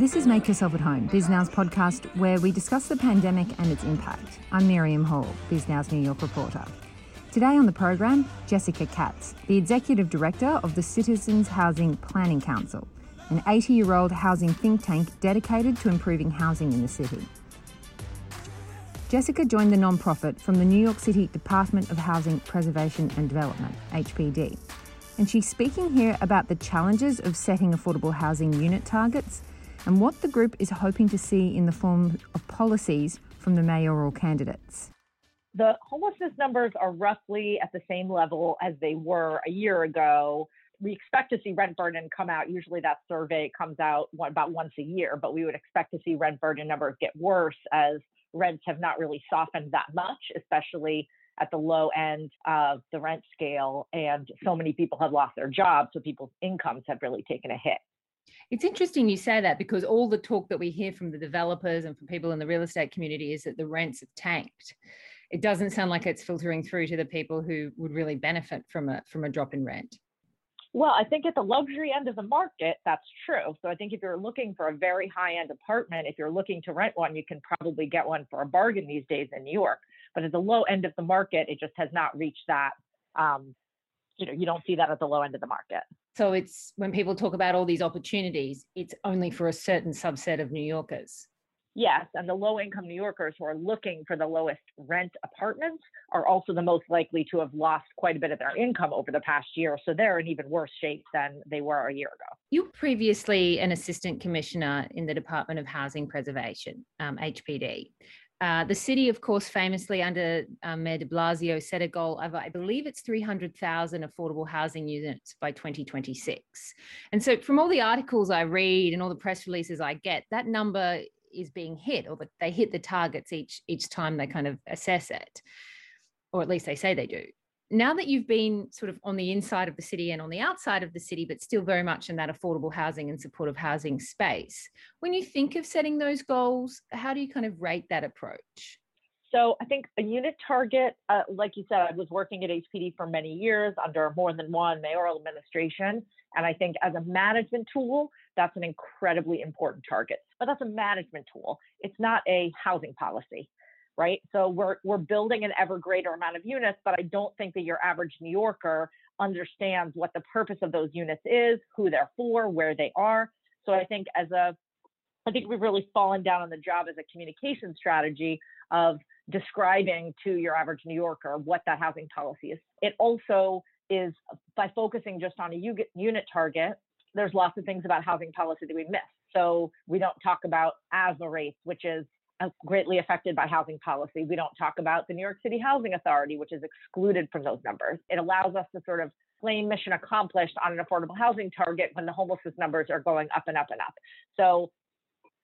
This is Make Yourself at Home, Bisnow's podcast where we discuss the pandemic and its impact. I'm Miriam Hall, Bisnow's New York reporter. Today on the program, Jessica Katz, the Executive Director of the Citizens Housing Planning Council, an 80 year old housing think tank dedicated to improving housing in the city. Jessica joined the nonprofit from the New York City Department of Housing Preservation and Development, HPD, and she's speaking here about the challenges of setting affordable housing unit targets and what the group is hoping to see in the form of policies from the mayoral candidates. The homelessness numbers are roughly at the same level as they were a year ago. We expect to see rent burden come out. Usually, that survey comes out about once a year, but we would expect to see rent burden numbers get worse as rents have not really softened that much, especially at the low end of the rent scale. And so many people have lost their jobs, so people's incomes have really taken a hit. It's interesting you say that because all the talk that we hear from the developers and from people in the real estate community is that the rents have tanked. It doesn't sound like it's filtering through to the people who would really benefit from a from a drop in rent. Well, I think at the luxury end of the market, that's true. So I think if you're looking for a very high end apartment, if you're looking to rent one, you can probably get one for a bargain these days in New York. But at the low end of the market, it just has not reached that um, you know you don't see that at the low end of the market. So it's when people talk about all these opportunities it's only for a certain subset of new yorkers. Yes and the low income new yorkers who are looking for the lowest rent apartments are also the most likely to have lost quite a bit of their income over the past year so they're in even worse shape than they were a year ago. You were previously an assistant commissioner in the department of housing preservation um, hpd uh, the city, of course, famously under um, Mayor de Blasio set a goal of, I believe it's 300,000 affordable housing units by 2026. And so, from all the articles I read and all the press releases I get, that number is being hit, or they hit the targets each each time they kind of assess it, or at least they say they do now that you've been sort of on the inside of the city and on the outside of the city, but still very much in that affordable housing and supportive housing space, when you think of setting those goals, how do you kind of rate that approach? So I think a unit target, uh, like you said, I was working at HPD for many years under more than one mayoral administration. And I think as a management tool, that's an incredibly important target. But that's a management tool. It's not a housing policy right? So we're we're building an ever greater amount of units, but I don't think that your average New Yorker understands what the purpose of those units is, who they're for, where they are. So I think as a I think we've really fallen down on the job as a communication strategy of describing to your average New Yorker what that housing policy is. It also is by focusing just on a unit target, there's lots of things about housing policy that we miss. So we don't talk about asthma rates, which is Uh, greatly affected by housing policy. We don't talk about the New York City Housing Authority, which is excluded from those numbers. It allows us to sort of claim mission accomplished on an affordable housing target when the homelessness numbers are going up and up and up. So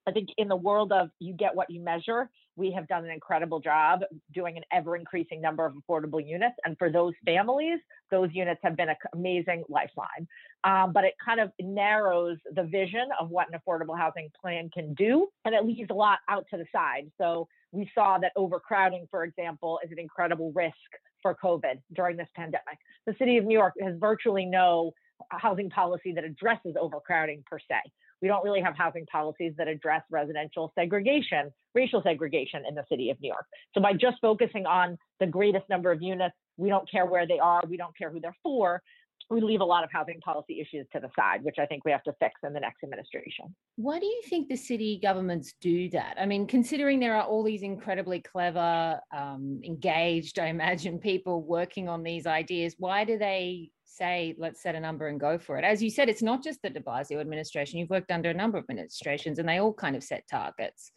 I think in the world of you get what you measure, we have done an incredible job doing an ever increasing number of affordable units. And for those families, those units have been an amazing lifeline. Um, but it kind of narrows the vision of what an affordable housing plan can do, and it leaves a lot out to the side. So we saw that overcrowding, for example, is an incredible risk for COVID during this pandemic. The city of New York has virtually no housing policy that addresses overcrowding per se. We don't really have housing policies that address residential segregation, racial segregation in the city of New York. So by just focusing on the greatest number of units, we don't care where they are, we don't care who they're for, we leave a lot of housing policy issues to the side, which I think we have to fix in the next administration. Why do you think the city governments do that? I mean, considering there are all these incredibly clever, um, engaged, I imagine, people working on these ideas, why do they say, let's set a number and go for it? As you said, it's not just the de Blasio administration. You've worked under a number of administrations and they all kind of set targets.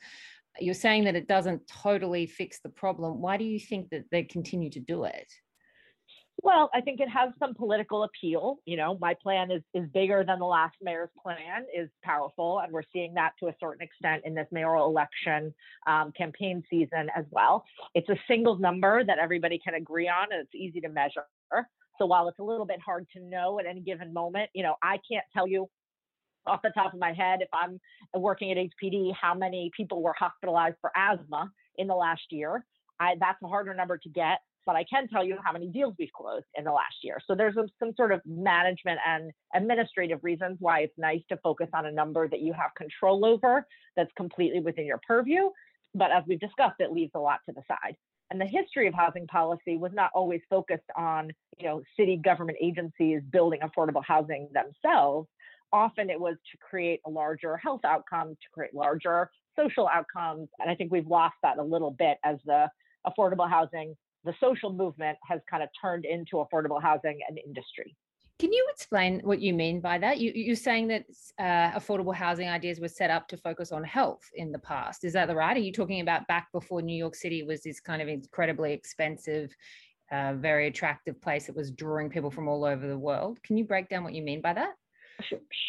You're saying that it doesn't totally fix the problem. Why do you think that they continue to do it? Well, I think it has some political appeal. You know, my plan is is bigger than the last mayor's plan, is powerful, and we're seeing that to a certain extent in this mayoral election um, campaign season as well. It's a single number that everybody can agree on, and it's easy to measure. So while it's a little bit hard to know at any given moment, you know, I can't tell you off the top of my head if I'm working at HPD how many people were hospitalized for asthma in the last year. I, that's a harder number to get but I can tell you how many deals we've closed in the last year. So there's some, sort of management and administrative reasons why it's nice to focus on a number that you have control over that's completely within your purview. But as we've discussed, it leaves a lot to the side. And the history of housing policy was not always focused on, you know, city government agencies building affordable housing themselves. Often it was to create a larger health outcome, to create larger social outcomes. And I think we've lost that a little bit as the affordable housing, the social movement has kind of turned into affordable housing and industry. Can you explain what you mean by that? You, are saying that uh, affordable housing ideas were set up to focus on health in the past. Is that the right? Are you talking about back before New York City was this kind of incredibly expensive, uh, very attractive place that was drawing people from all over the world? Can you break down what you mean by that?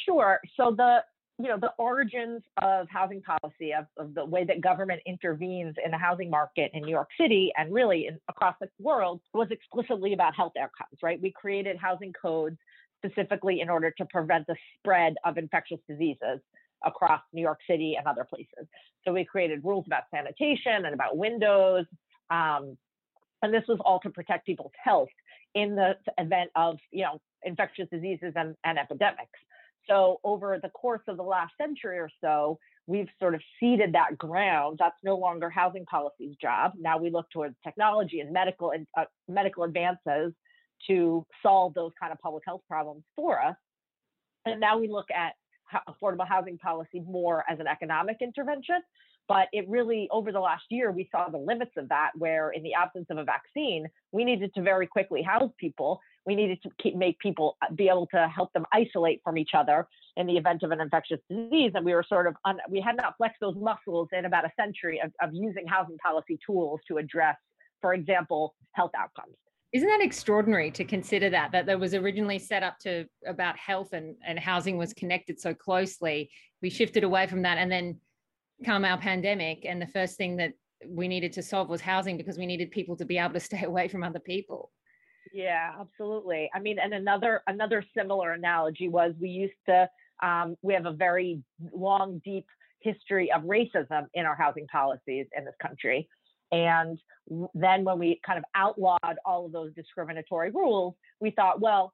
Sure. So the you know the origins of housing policy of, of the way that government intervenes in the housing market in new york city and really in, across the world was explicitly about health outcomes right? We created housing codes specifically in order to prevent the spread of infectious diseases across new york city and other places. So we created rules about sanitation and about windows um, and this was all to protect people's health in the event of you know infectious diseases and, and epidemics so over the course of the last century or so, we've sort of ceded that ground. That's no longer housing policy's job. Now we look towards technology and medical and uh, medical advances to solve those kind of public health problems for us. And now we look at affordable housing policy more as an economic intervention. But it really, over the last year, we saw the limits of that, where in the absence of a vaccine, we needed to very quickly house people we needed to keep, make people uh, be able to help them isolate from each other in the event of an infectious disease. And we were sort of, un, we had not flexed those muscles in about a century of, of using housing policy tools to address, for example, health outcomes. Isn't that extraordinary to consider that, that that was originally set up to about health and, and housing was connected so closely. We shifted away from that and then come our pandemic. And the first thing that we needed to solve was housing because we needed people to be able to stay away from other people. Yeah, absolutely. I mean, and another another similar analogy was we used to um, we have a very long, deep history of racism in our housing policies in this country. And then when we kind of outlawed all of those discriminatory rules, we thought, well,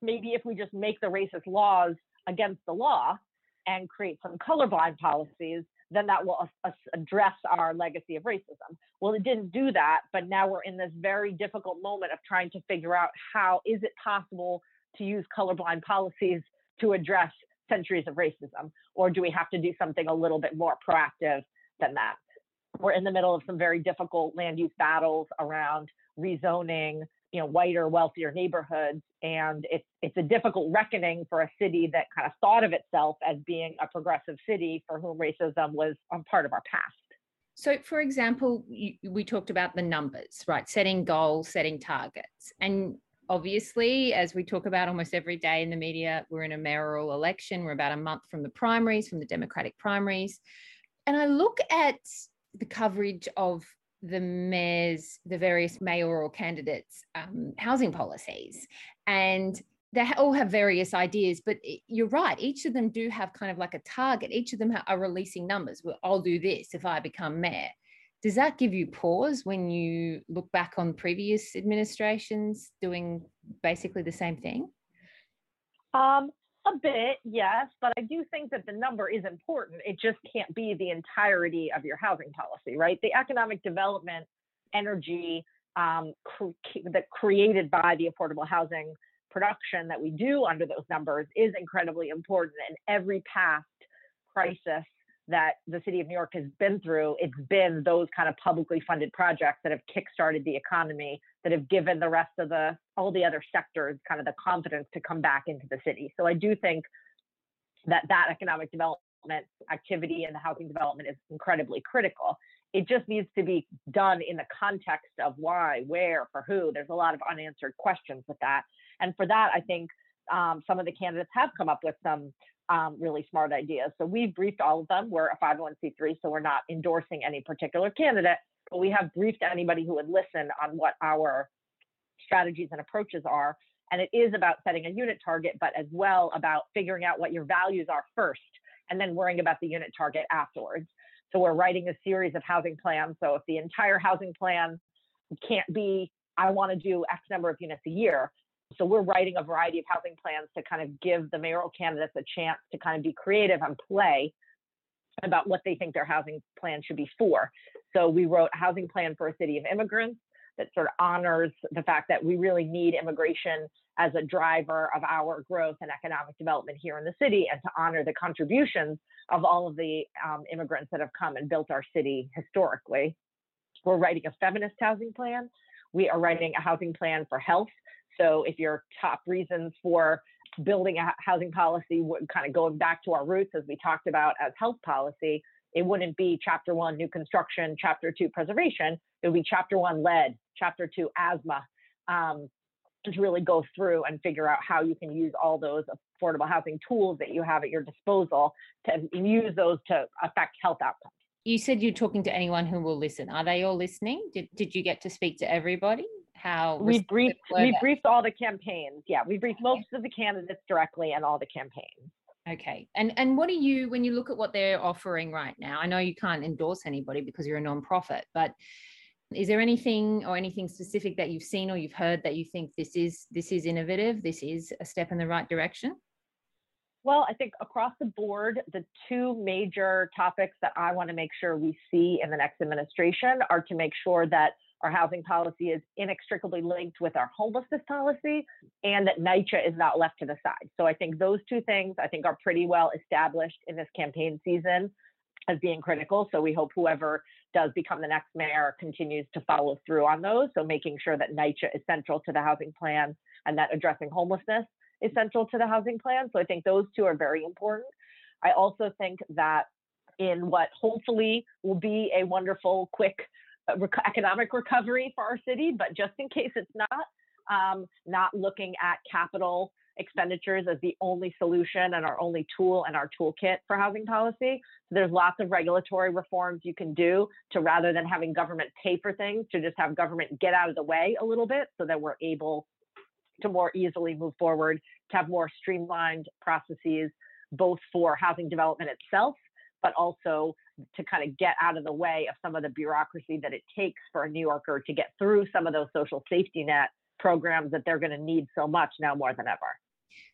maybe if we just make the racist laws against the law and create some colorblind policies, then that will address our legacy of racism. Well, it didn't do that, but now we're in this very difficult moment of trying to figure out how is it possible to use colorblind policies to address centuries of racism, or do we have to do something a little bit more proactive than that? We're in the middle of some very difficult land use battles around rezoning, you know whiter wealthier neighborhoods and it's it's a difficult reckoning for a city that kind of thought of itself as being a progressive city for whom racism was a part of our past. So for example you, we talked about the numbers right? Setting goals setting targets. And obviously as we talk about almost every day in the media we're in a mayoral election. We're about a month from the primaries from the democratic primaries. And i look at the coverage of the mayor's, the various mayoral candidates' um, housing policies. And they all have various ideas, but you're right. Each of them do have kind of like a target. Each of them are releasing numbers. Well, I'll do this if I become mayor. Does that give you pause when you look back on previous administrations doing basically the same thing? Um, a bit, yes, but I do think that the number is important. It just can't be the entirety of your housing policy, right? The economic development energy um, cre- that created by the affordable housing production that we do under those numbers is incredibly important. And every past crisis that the city of New York has been through, it's been those kind of publicly funded projects that have kickstarted the economy, that have given the rest of the all the other sectors kind of the confidence to come back into the city. So I do think that that economic development activity and the housing development is incredibly critical. It just needs to be done in the context of why, where, for who. There's a lot of unanswered questions with that. And for that, I think um, some of the candidates have come up with some um, really smart ideas. So we've briefed all of them. We're a 501c3, so we're not endorsing any particular candidate, but we have briefed anybody who would listen on what our strategies and approaches are. And it is about setting a unit target, but as well about figuring out what your values are first and then worrying about the unit target afterwards. So we're writing a series of housing plans. So if the entire housing plan can't be I want to do X number of units a year. So we're writing a variety of housing plans to kind of give the mayoral candidates a chance to kind of be creative and play about what they think their housing plan should be for. So we wrote a housing plan for a city of immigrants that sort of honors the fact that we really need immigration as a driver of our growth and economic development here in the city and to honor the contributions of all of the um, immigrants that have come and built our city historically. We're writing a feminist housing plan. We are writing a housing plan for health. So if your top reasons for building a housing policy would kind of going back to our roots as we talked about as health policy, it wouldn't be chapter one new construction, chapter two preservation. It would be chapter one lead, chapter two asthma, um, to really go through and figure out how you can use all those affordable housing tools that you have at your disposal to use those to affect health outcomes. You said you're talking to anyone who will listen. Are they all listening? Did, did you get to speak to everybody? How we briefed we briefed all the campaigns. Yeah, we briefed okay. most of the candidates directly and all the campaigns. Okay. And and what do you when you look at what they're offering right now? I know you can't endorse anybody because you're a nonprofit, but is there anything or anything specific that you've seen or you've heard that you think this is this is innovative this is a step in the right direction well i think across the board the two major topics that i want to make sure we see in the next administration are to make sure that our housing policy is inextricably linked with our homelessness policy and that NYCHA is not left to the side. So I think those two things I think are pretty well established in this campaign season as being critical. So we hope whoever does become the next mayor continues to follow through on those. So making sure that NYCHA is central to the housing plan and that addressing homelessness is central to the housing plan. So I think those two are very important. I also think that in what hopefully will be a wonderful, quick rec- economic recovery for our city, but just in case it's not, um, not looking at capital expenditures as the only solution and our only tool and our toolkit for housing policy. So there's lots of regulatory reforms you can do to rather than having government pay for things, to just have government get out of the way a little bit so that we're able to more easily move forward, to have more streamlined processes, both for housing development itself, but also to kind of get out of the way of some of the bureaucracy that it takes for a New Yorker to get through some of those social safety net programs that they're going to need so much now more than ever.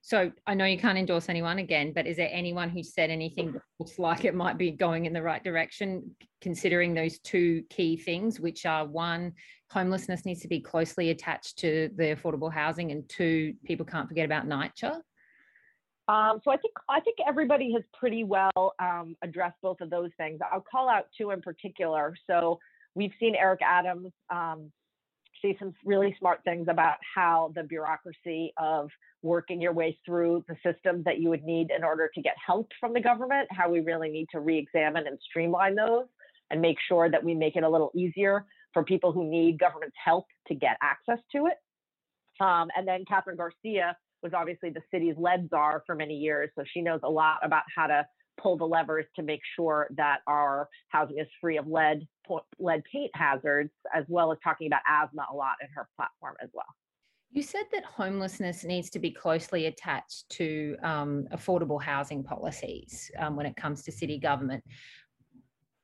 So I know you can't endorse anyone again, but is there anyone who said anything that looks like it might be going in the right direction, considering those two key things, which are one, homelessness needs to be closely attached to the affordable housing, and two, people can't forget about NYCHA? Um, so I think I think everybody has pretty well um, addressed both of those things. I'll call out two in particular. So we've seen Eric Adams um, say some really smart things about how the bureaucracy of working your way through the systems that you would need in order to get help from the government, how we really need to re-examine and streamline those and make sure that we make it a little easier for people who need government's help to get access to it. Um, and then Kathryn Garcia was obviously the city's lead czar for many years, so she knows a lot about how to pull the levers to make sure that our housing is free of lead lead paint hazards, as well as talking about asthma a lot in her platform as well. You said that homelessness needs to be closely attached to um, affordable housing policies um, when it comes to city government.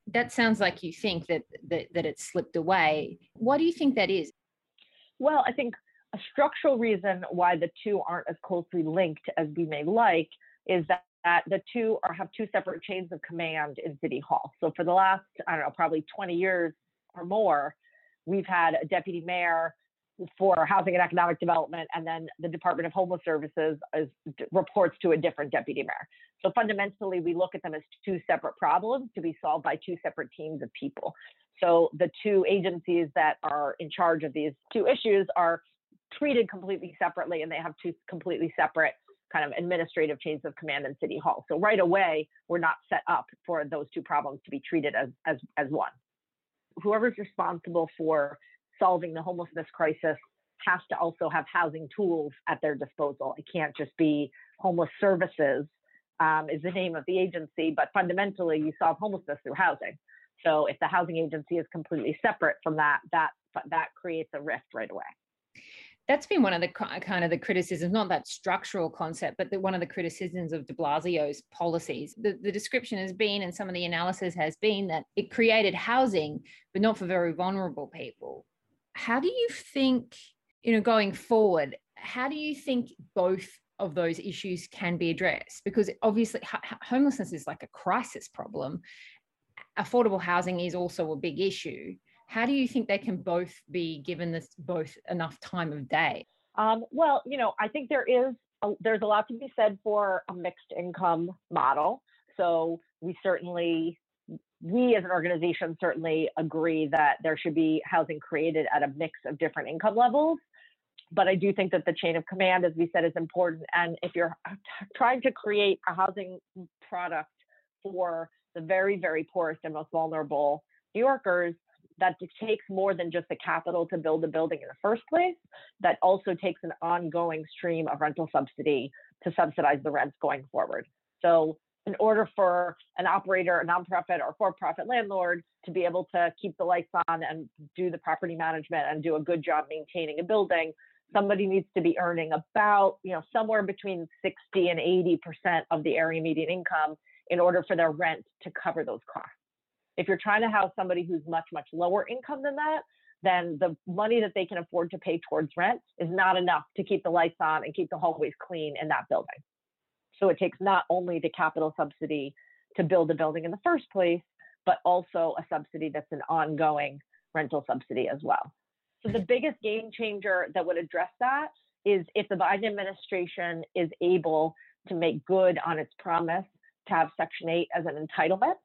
That sounds like you think that, that that it's slipped away. Why do you think that is? Well, I think a structural reason why the two aren't as closely linked as we may like is that that the two are have two separate chains of command in City Hall. So for the last, I don't know, probably 20 years or more, we've had a deputy mayor for housing and economic development, and then the Department of Homeless Services is, reports to a different deputy mayor. So fundamentally, we look at them as two separate problems to be solved by two separate teams of people. So the two agencies that are in charge of these two issues are treated completely separately, and they have two completely separate kind of administrative chains of command in City Hall. So right away, we're not set up for those two problems to be treated as as as one. Whoever's responsible for solving the homelessness crisis has to also have housing tools at their disposal. It can't just be homeless services um, is the name of the agency, but fundamentally you solve homelessness through housing. So if the housing agency is completely separate from that, that that creates a rift right away that's been one of the kind of the criticisms, not that structural concept, but the, one of the criticisms of de Blasio's policies. The, the description has been, and some of the analysis has been, that it created housing, but not for very vulnerable people. how do you think, you know, going forward, how do you think both of those issues can be addressed? Because obviously, homelessness is like a crisis problem. Affordable housing is also a big issue. How do you think they can both be given this both enough time of day? Um, well, you know, I think there is a, there's a lot to be said for a mixed income model. So we certainly we as an organization certainly agree that there should be housing created at a mix of different income levels. But I do think that the chain of command, as we said, is important. And if you're trying to create a housing product for the very, very poorest and most vulnerable New Yorkers, that takes more than just the capital to build a building in the first place. That also takes an ongoing stream of rental subsidy to subsidize the rents going forward. So in order for an operator, a nonprofit or for-profit landlord to be able to keep the lights on and do the property management and do a good job maintaining a building, somebody needs to be earning about, you know, somewhere between 60 and 80% of the area median income in order for their rent to cover those costs. If you're trying to house somebody who's much, much lower income than that, then the money that they can afford to pay towards rent is not enough to keep the lights on and keep the hallways clean in that building. So it takes not only the capital subsidy to build a building in the first place, but also a subsidy that's an ongoing rental subsidy as well. So the biggest game changer that would address that is if the Biden administration is able to make good on its promise to have Section 8 as an entitlement.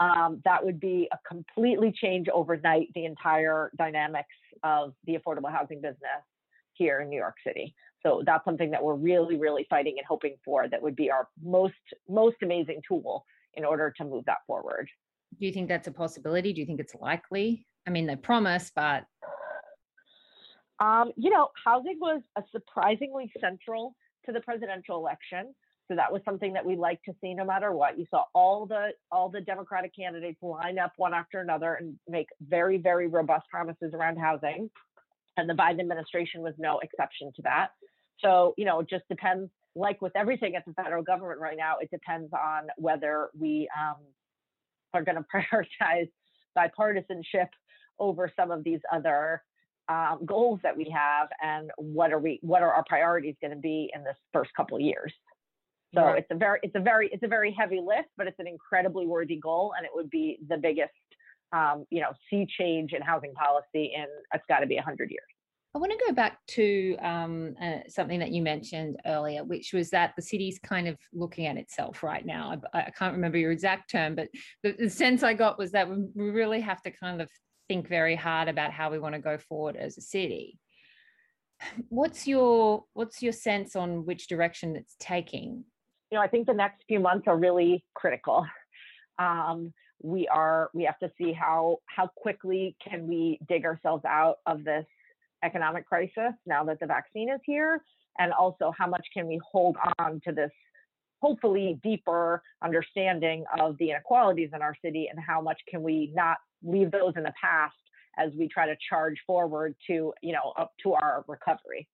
Um, that would be a completely change overnight the entire dynamics of the affordable housing business here in New York City. So that's something that we're really, really fighting and hoping for. That would be our most most amazing tool in order to move that forward. Do you think that's a possibility? Do you think it's likely? I mean, they promise, but um, you know, housing was a surprisingly central to the presidential election. So that was something that we like to see no matter what. You saw all the all the Democratic candidates line up one after another and make very, very robust promises around housing. And the Biden administration was no exception to that. So, you know, it just depends, like with everything at the federal government right now, it depends on whether we um, are going to prioritize bipartisanship over some of these other um, goals that we have and what are we what are our priorities going to be in this first couple of years so right. it's a very it's a very it's a very heavy lift but it's an incredibly worthy goal and it would be the biggest um, you know sea change in housing policy in it's got to be 100 years I want to go back to um, uh, something that you mentioned earlier, which was that the city's kind of looking at itself right now. I, I can't remember your exact term, but the, the, sense I got was that we really have to kind of think very hard about how we want to go forward as a city. What's your what's your sense on which direction it's taking? You know, I think the next few months are really critical. Um, we are we have to see how how quickly can we dig ourselves out of this economic crisis now that the vaccine is here? And also, how much can we hold on to this hopefully deeper understanding of the inequalities in our city and how much can we not leave those in the past as we try to charge forward to you know up to our recovery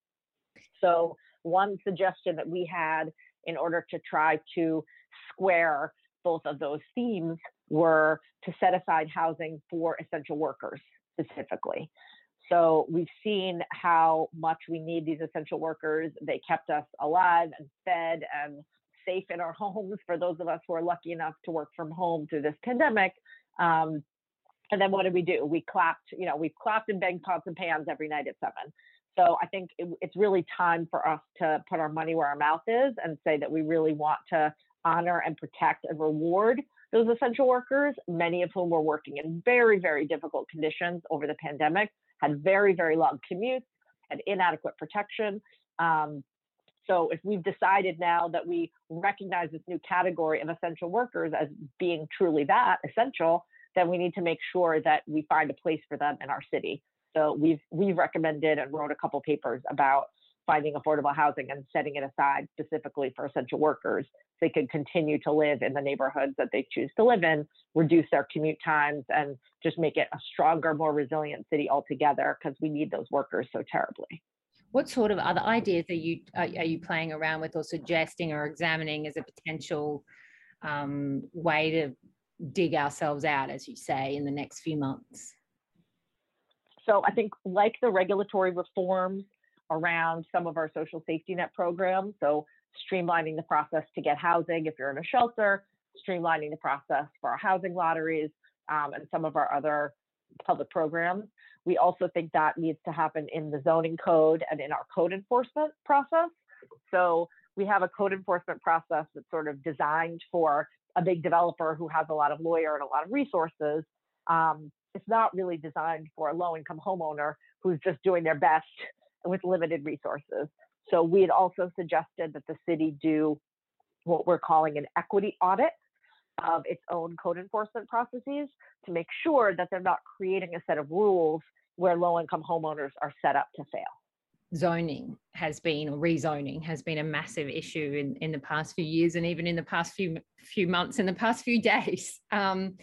so one suggestion that we had in order to try to square both of those themes were to set aside housing for essential workers specifically so we've seen how much we need these essential workers. They kept us alive and fed and safe in our homes for those of us who are lucky enough to work from home through this pandemic. Um, and then what did we do? We clapped, you know, we clapped and banged pots and pans every night at seven. So I think it, it's really time for us to put our money where our mouth is and say that we really want to honor and protect and reward those essential workers, many of whom were working in very, very difficult conditions over the pandemic had very, very long commutes, had inadequate protection. Um, so if we've decided now that we recognize this new category of essential workers as being truly that essential, then we need to make sure that we find a place for them in our city. So we've we've recommended and wrote a couple papers about finding affordable housing and setting it aside specifically for essential workers so they could continue to live in the neighborhoods that they choose to live in, reduce their commute times, and just make it a stronger, more resilient city altogether because we need those workers so terribly. What sort of other ideas are you are, you playing around with or suggesting or examining as a potential um, way to dig ourselves out, as you say, in the next few months? So I think, like the regulatory reforms around some of our social safety net programs, so streamlining the process to get housing if you're in a shelter, streamlining the process for our housing lotteries, um, and some of our other public programs. We also think that needs to happen in the zoning code and in our code enforcement process. So we have a code enforcement process that's sort of designed for a big developer who has a lot of lawyer and a lot of resources. Um, it's not really designed for a low income homeowner who's just doing their best with limited resources. So we had also suggested that the city do what we're calling an equity audit of its own code enforcement processes to make sure that they're not creating a set of rules where low income homeowners are set up to fail. Zoning has been, or rezoning has been a massive issue in, in the past few years and even in the past few few months, in the past few days. Um,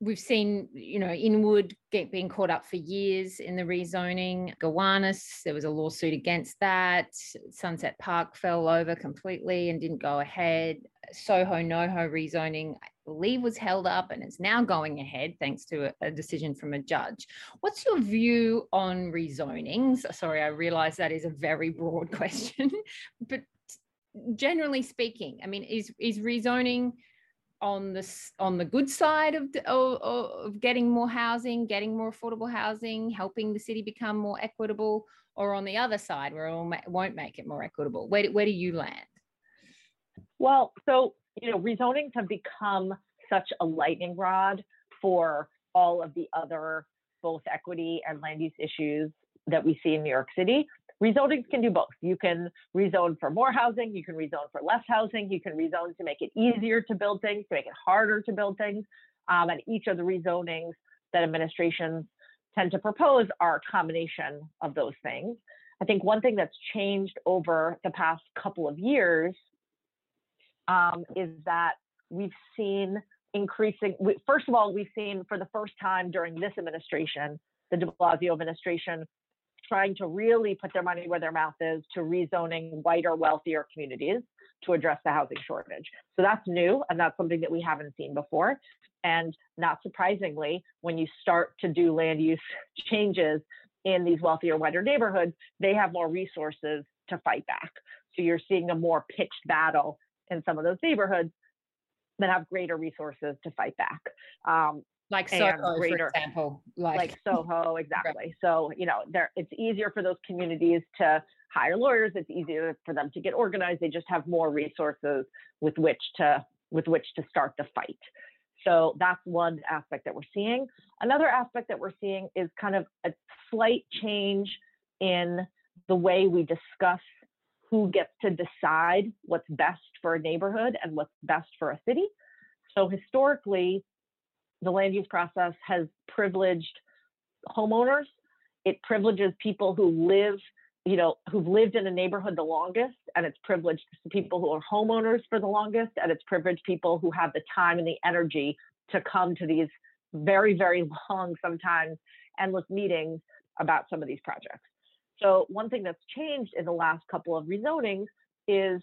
we've seen, you know, Inwood get being caught up for years in the rezoning. Gowanus, there was a lawsuit against that. Sunset Park fell over completely and didn't go ahead. Soho NoHo rezoning, I believe, was held up and is now going ahead thanks to a, a decision from a judge. What's your view on rezonings? Sorry, I realize that is a very broad question, but generally speaking, I mean, is is rezoning on this on the good side of, of, of getting more housing, getting more affordable housing, helping the city become more equitable, or on the other side where it won't make it more equitable? Where, where do you land? Well, so you know, rezonings have become such a lightning rod for all of the other both equity and land use issues that we see in New York City. Rezonings can do both. You can rezone for more housing, you can rezone for less housing, you can rezone to make it easier to build things, to make it harder to build things. Um, and each of the rezonings that administrations tend to propose are a combination of those things. I think one thing that's changed over the past couple of years um, is that we've seen increasing, first of all, we've seen for the first time during this administration, the de Blasio administration trying to really put their money where their mouth is to rezoning whiter, wealthier communities to address the housing shortage. So that's new, and that's something that we haven't seen before. And not surprisingly, when you start to do land use changes in these wealthier, whiter neighborhoods, they have more resources to fight back. So you're seeing a more pitched battle in some of those neighborhoods that have greater resources to fight back. Um, like Soho, greater, for example, like, like Soho, exactly. Right. So you know, there it's easier for those communities to hire lawyers. It's easier for them to get organized. They just have more resources with which to with which to start the fight. So that's one aspect that we're seeing. Another aspect that we're seeing is kind of a slight change in the way we discuss who gets to decide what's best for a neighborhood and what's best for a city. So historically, the land use process has privileged homeowners. It privileges people who live, you know, who've lived in a neighborhood the longest, and it's privileged people who are homeowners for the longest, and it's privileged people who have the time and the energy to come to these very, very long, sometimes endless meetings about some of these projects. So one thing that's changed in the last couple of rezonings is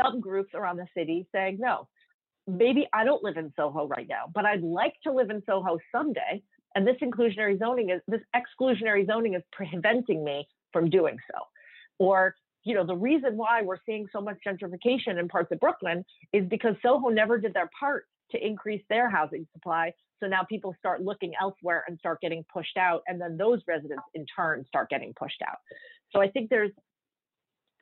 some groups around the city saying, no, maybe I don't live in Soho right now, but I'd like to live in Soho someday. And this inclusionary zoning is this exclusionary zoning is preventing me from doing so. Or, you know, the reason why we're seeing so much gentrification in parts of Brooklyn is because Soho never did their part to increase their housing supply. So now people start looking elsewhere and start getting pushed out. And then those residents in turn start getting pushed out. So I think there's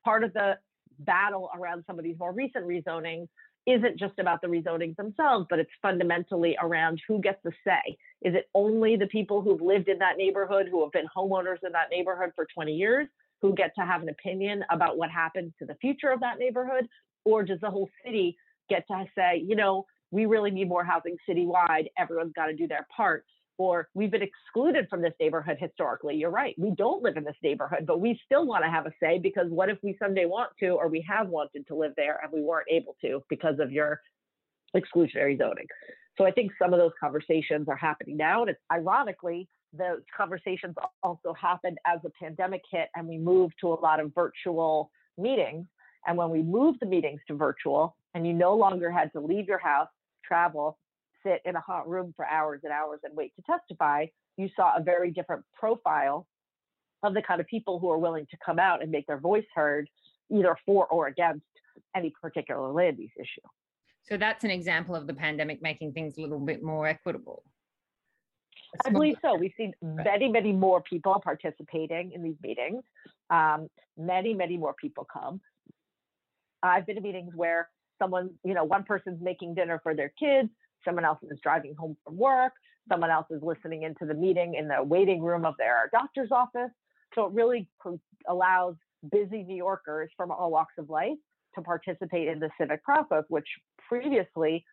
part of the battle around some of these more recent rezonings isn't just about the rezonings themselves, but it's fundamentally around who gets the say. Is it only the people who've lived in that neighborhood, who have been homeowners in that neighborhood for 20 years, who get to have an opinion about what happens to the future of that neighborhood? Or does the whole city get to say, you know, we really need more housing citywide, everyone's got to do their part? Or we've been excluded from this neighborhood historically. You're right. We don't live in this neighborhood, but we still want to have a say because what if we someday want to, or we have wanted to live there and we weren't able to because of your exclusionary zoning? So I think some of those conversations are happening now. And it's ironically, those conversations also happened as the pandemic hit and we moved to a lot of virtual meetings. And when we moved the meetings to virtual and you no longer had to leave your house, travel, sit in a hot room for hours and hours and wait to testify, you saw a very different profile of the kind of people who are willing to come out and make their voice heard, either for or against any particular land use issue. So that's an example of the pandemic making things a little bit more equitable. I believe so. We've seen many, many more people participating in these meetings. Um, many, many more people come. I've been to meetings where someone, you know, one person's making dinner for their kids, someone else is driving home from work, someone else is listening into the meeting in the waiting room of their doctor's office. So it really allows busy New Yorkers from all walks of life to participate in the civic process, which previously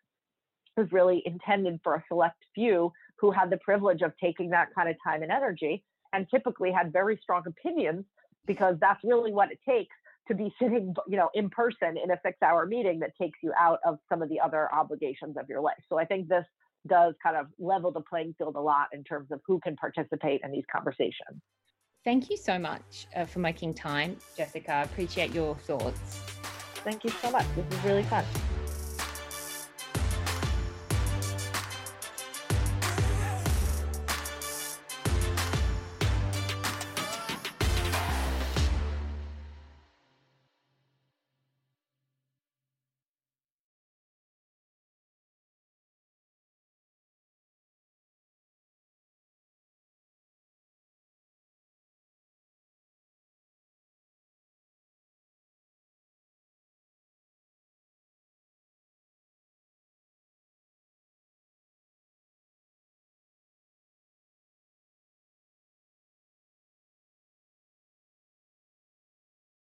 was really intended for a select few who had the privilege of taking that kind of time and energy and typically had very strong opinions because that's really what it takes to be sitting you know in person in a six hour meeting that takes you out of some of the other obligations of your life. So i think this does kind of level the playing field a lot in terms of who can participate in these conversations. Thank you so much uh, for making time jessica. Appreciate your thoughts. Thank you so much. This is really fun